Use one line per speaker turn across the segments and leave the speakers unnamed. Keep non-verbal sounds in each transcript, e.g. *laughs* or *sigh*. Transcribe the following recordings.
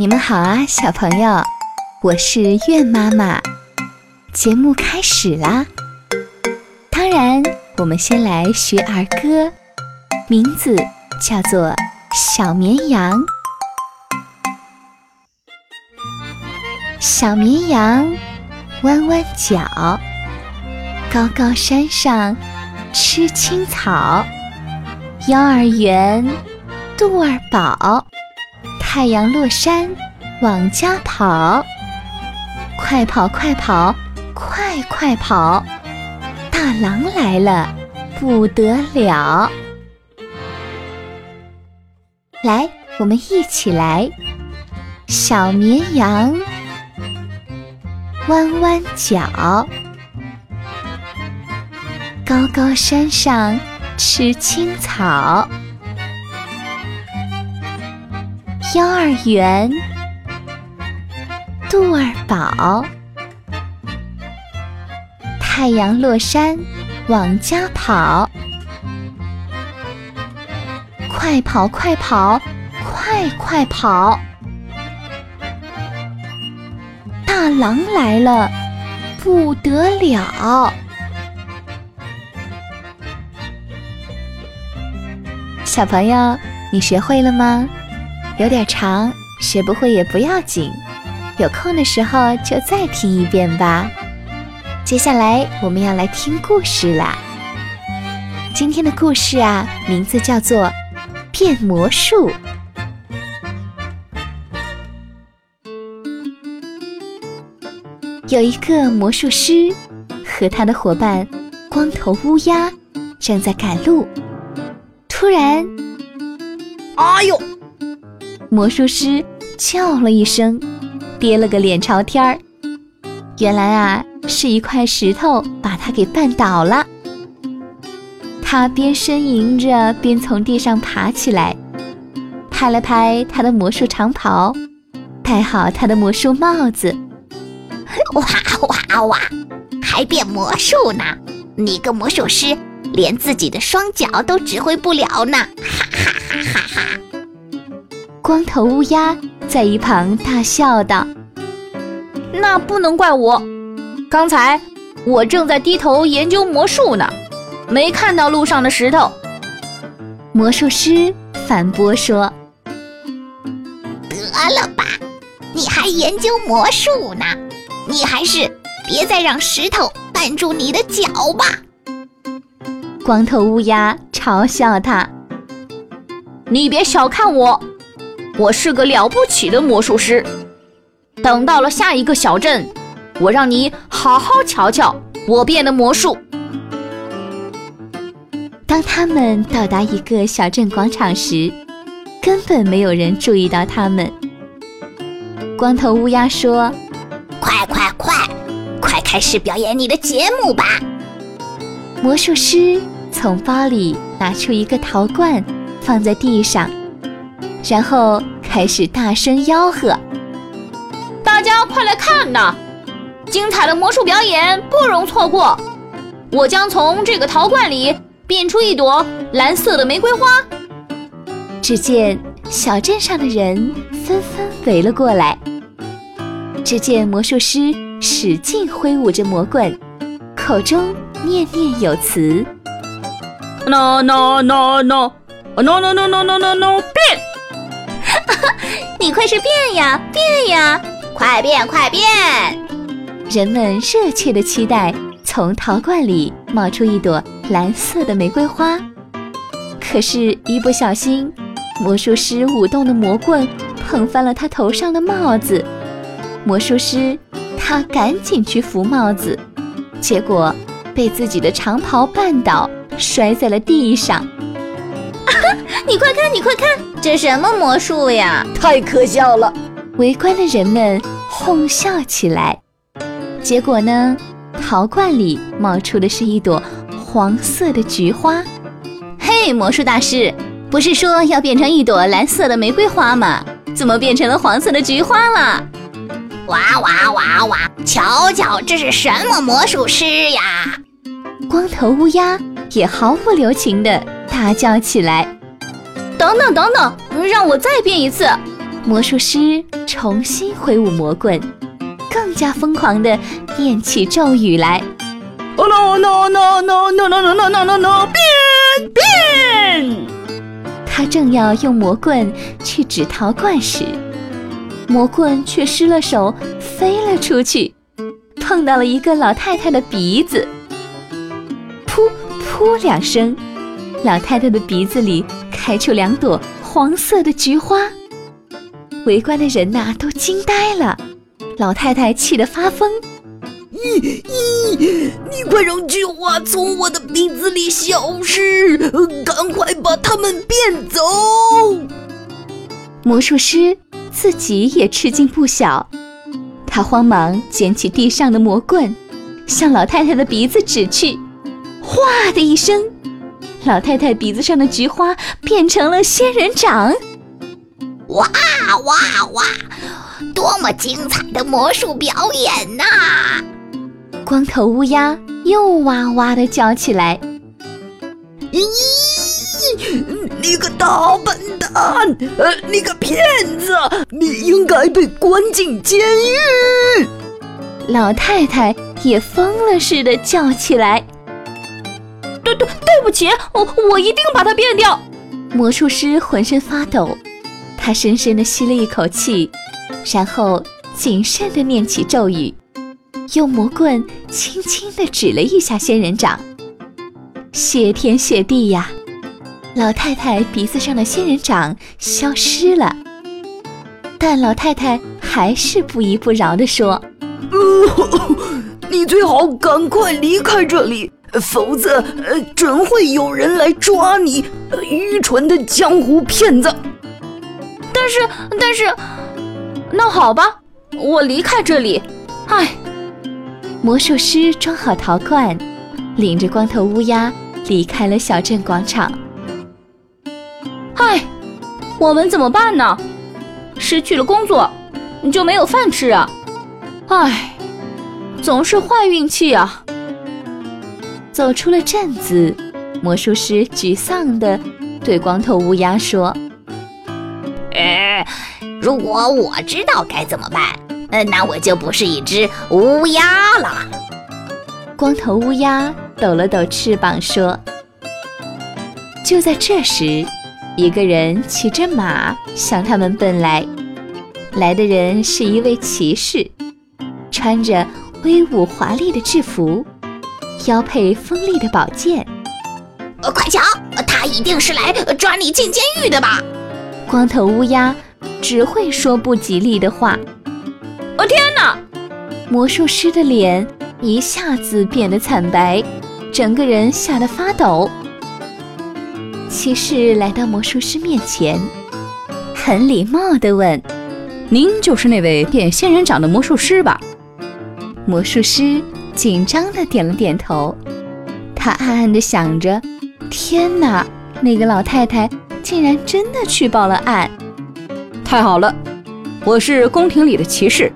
你们好啊，小朋友，我是月妈妈。节目开始啦！当然，我们先来学儿歌，名字叫做《小绵羊》。小绵羊弯弯角，高高山上吃青草。幼儿园，肚儿饱。太阳落山，往家跑，快跑快跑，快快跑！大狼来了，不得了！来，我们一起来。小绵羊弯弯角，高高山上吃青草。幼儿园，肚儿饱，太阳落山往家跑，快跑快跑，快快跑！大狼来了，不得了！小朋友，你学会了吗？有点长，学不会也不要紧，有空的时候就再听一遍吧。接下来我们要来听故事啦。今天的故事啊，名字叫做《变魔术》。有一个魔术师和他的伙伴光头乌鸦正在赶路，突然，
哎呦！
魔术师叫了一声，跌了个脸朝天儿。原来啊，是一块石头把他给绊倒了。他边呻吟着，边从地上爬起来，拍了拍他的魔术长袍，戴好他的魔术帽子。
哇哇哇！还变魔术呢？你个魔术师，连自己的双脚都指挥不了呢！哈哈哈哈哈！
光头乌鸦在一旁大笑道：“
那不能怪我，刚才我正在低头研究魔术呢，没看到路上的石头。”
魔术师反驳说：“
得了吧，你还研究魔术呢？你还是别再让石头绊住你的脚吧。”
光头乌鸦嘲笑他：“
你别小看我。”我是个了不起的魔术师。等到了下一个小镇，我让你好好瞧瞧我变的魔术。
当他们到达一个小镇广场时，根本没有人注意到他们。光头乌鸦说：“
快快快，快开始表演你的节目吧！”
魔术师从包里拿出一个陶罐，放在地上。然后开始大声吆喝：“
大家快来看呐！精彩的魔术表演不容错过！我将从这个陶罐里变出一朵蓝色的玫瑰花。”
只见小镇上的人纷纷围了过来。只见魔术师使劲挥舞着魔棍，口中念念有词
：“no no no no no no no no no no no 变！”
你快是变呀变呀，快变快变！
人们热切的期待从陶罐里冒出一朵蓝色的玫瑰花。可是，一不小心，魔术师舞动的魔棍碰翻了他头上的帽子。魔术师他赶紧去扶帽子，结果被自己的长袍绊倒，摔在了地上。
啊 *laughs* 你快看，你快看，这什么魔术呀？
太可笑了！
围观的人们哄笑起来。结果呢，陶罐里冒出的是一朵黄色的菊花。
嘿，魔术大师，不是说要变成一朵蓝色的玫瑰花吗？怎么变成了黄色的菊花了？
哇哇哇哇！瞧瞧，这是什么魔术师呀？
光头乌鸦也毫不留情地大叫起来。
等等等等，让我再变一次！
魔术师重新挥舞魔棍，更加疯狂地念起咒语来。
哦 no no no no no no no no no no！变变！
他正要用魔棍去指陶罐时，魔棍却失了手，飞了出去，碰到了一个老太太的鼻子。噗噗两声，老太太的鼻子里开出两朵黄色的菊花。围观的人呐，都惊呆了。老太太气得发疯。
咦咦！你快让菊花从我的鼻子里消失！赶快把它们变走！
魔术师自己也吃惊不小，他慌忙捡起地上的魔棍，向老太太的鼻子指去。哗的一声，老太太鼻子上的菊花变成了仙人掌。
哇哇哇！多么精彩的魔术表演呐！
光头乌鸦又哇哇地叫起来：“
咦，你个大笨蛋！呃，你个骗子！你应该被关进监狱！”
老太太也疯了似的叫起来：“
对，不起，我我一定把它变掉！”
魔术师浑身发抖，他深深地吸了一口气，然后谨慎地念起咒语。用魔棍轻轻地指了一下仙人掌，谢天谢地呀！老太太鼻子上的仙人掌消失了，但老太太还是不依不饶地说：“
呃，*laughs* 你最好赶快离开这里，否则呃，准会有人来抓你，愚蠢的江湖骗子！”
但是，但是，那好吧，我离开这里。唉。
魔术师装好陶罐，领着光头乌鸦离开了小镇广场。
唉，我们怎么办呢？失去了工作，就没有饭吃啊！唉，总是坏运气啊！
走出了镇子，魔术师沮丧地对光头乌鸦说：“
呃，如果我知道该怎么办。”呃，那我就不是一只乌鸦了。
光头乌鸦抖了抖翅膀说：“就在这时，一个人骑着马向他们奔来。来的人是一位骑士，穿着威武华丽的制服，腰配锋利的宝剑。
呃，快瞧，他一定是来抓你进监狱的吧？”
光头乌鸦只会说不吉利的话。
哦天哪！
魔术师的脸一下子变得惨白，整个人吓得发抖。骑士来到魔术师面前，很礼貌地问：“
您就是那位变仙人掌的魔术师吧？”
魔术师紧张的点了点头。他暗暗的想着：“天哪，那个老太太竟然真的去报了案！
太好了，我是宫廷里的骑士。”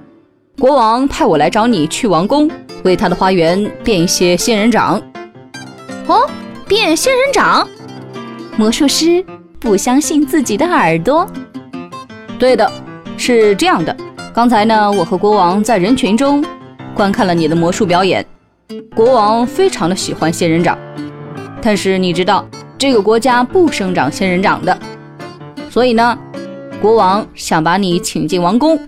国王派我来找你去王宫，为他的花园变一些仙人掌。哦，变仙人掌？
魔术师不相信自己的耳朵。
对的，是这样的。刚才呢，我和国王在人群中观看了你的魔术表演。国王非常的喜欢仙人掌，但是你知道这个国家不生长仙人掌的，所以呢，国王想把你请进王宫。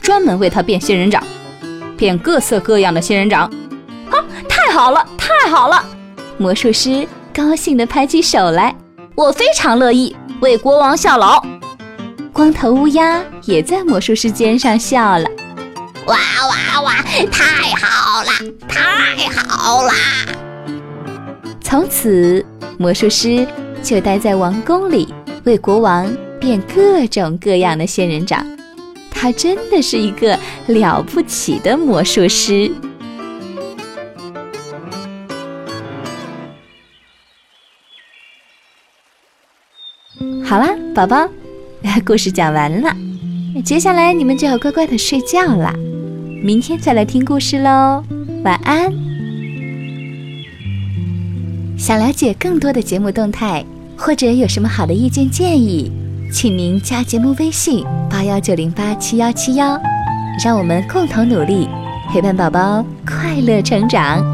专门为他变仙人掌，变各色各样的仙人掌，啊，太好了，太好了！
魔术师高兴地拍起手来，
我非常乐意为国王效劳。
光头乌鸦也在魔术师肩上笑了，
哇哇哇，太好了，太好了！
从此，魔术师就待在王宫里，为国王变各种各样的仙人掌。他真的是一个了不起的魔术师。好啦，宝宝，*laughs* 故事讲完了，接下来你们就要乖乖的睡觉啦。明天再来听故事喽，晚安。想了解更多的节目动态，或者有什么好的意见建议？请您加节目微信八幺九零八七幺七幺，让我们共同努力，陪伴宝宝快乐成长。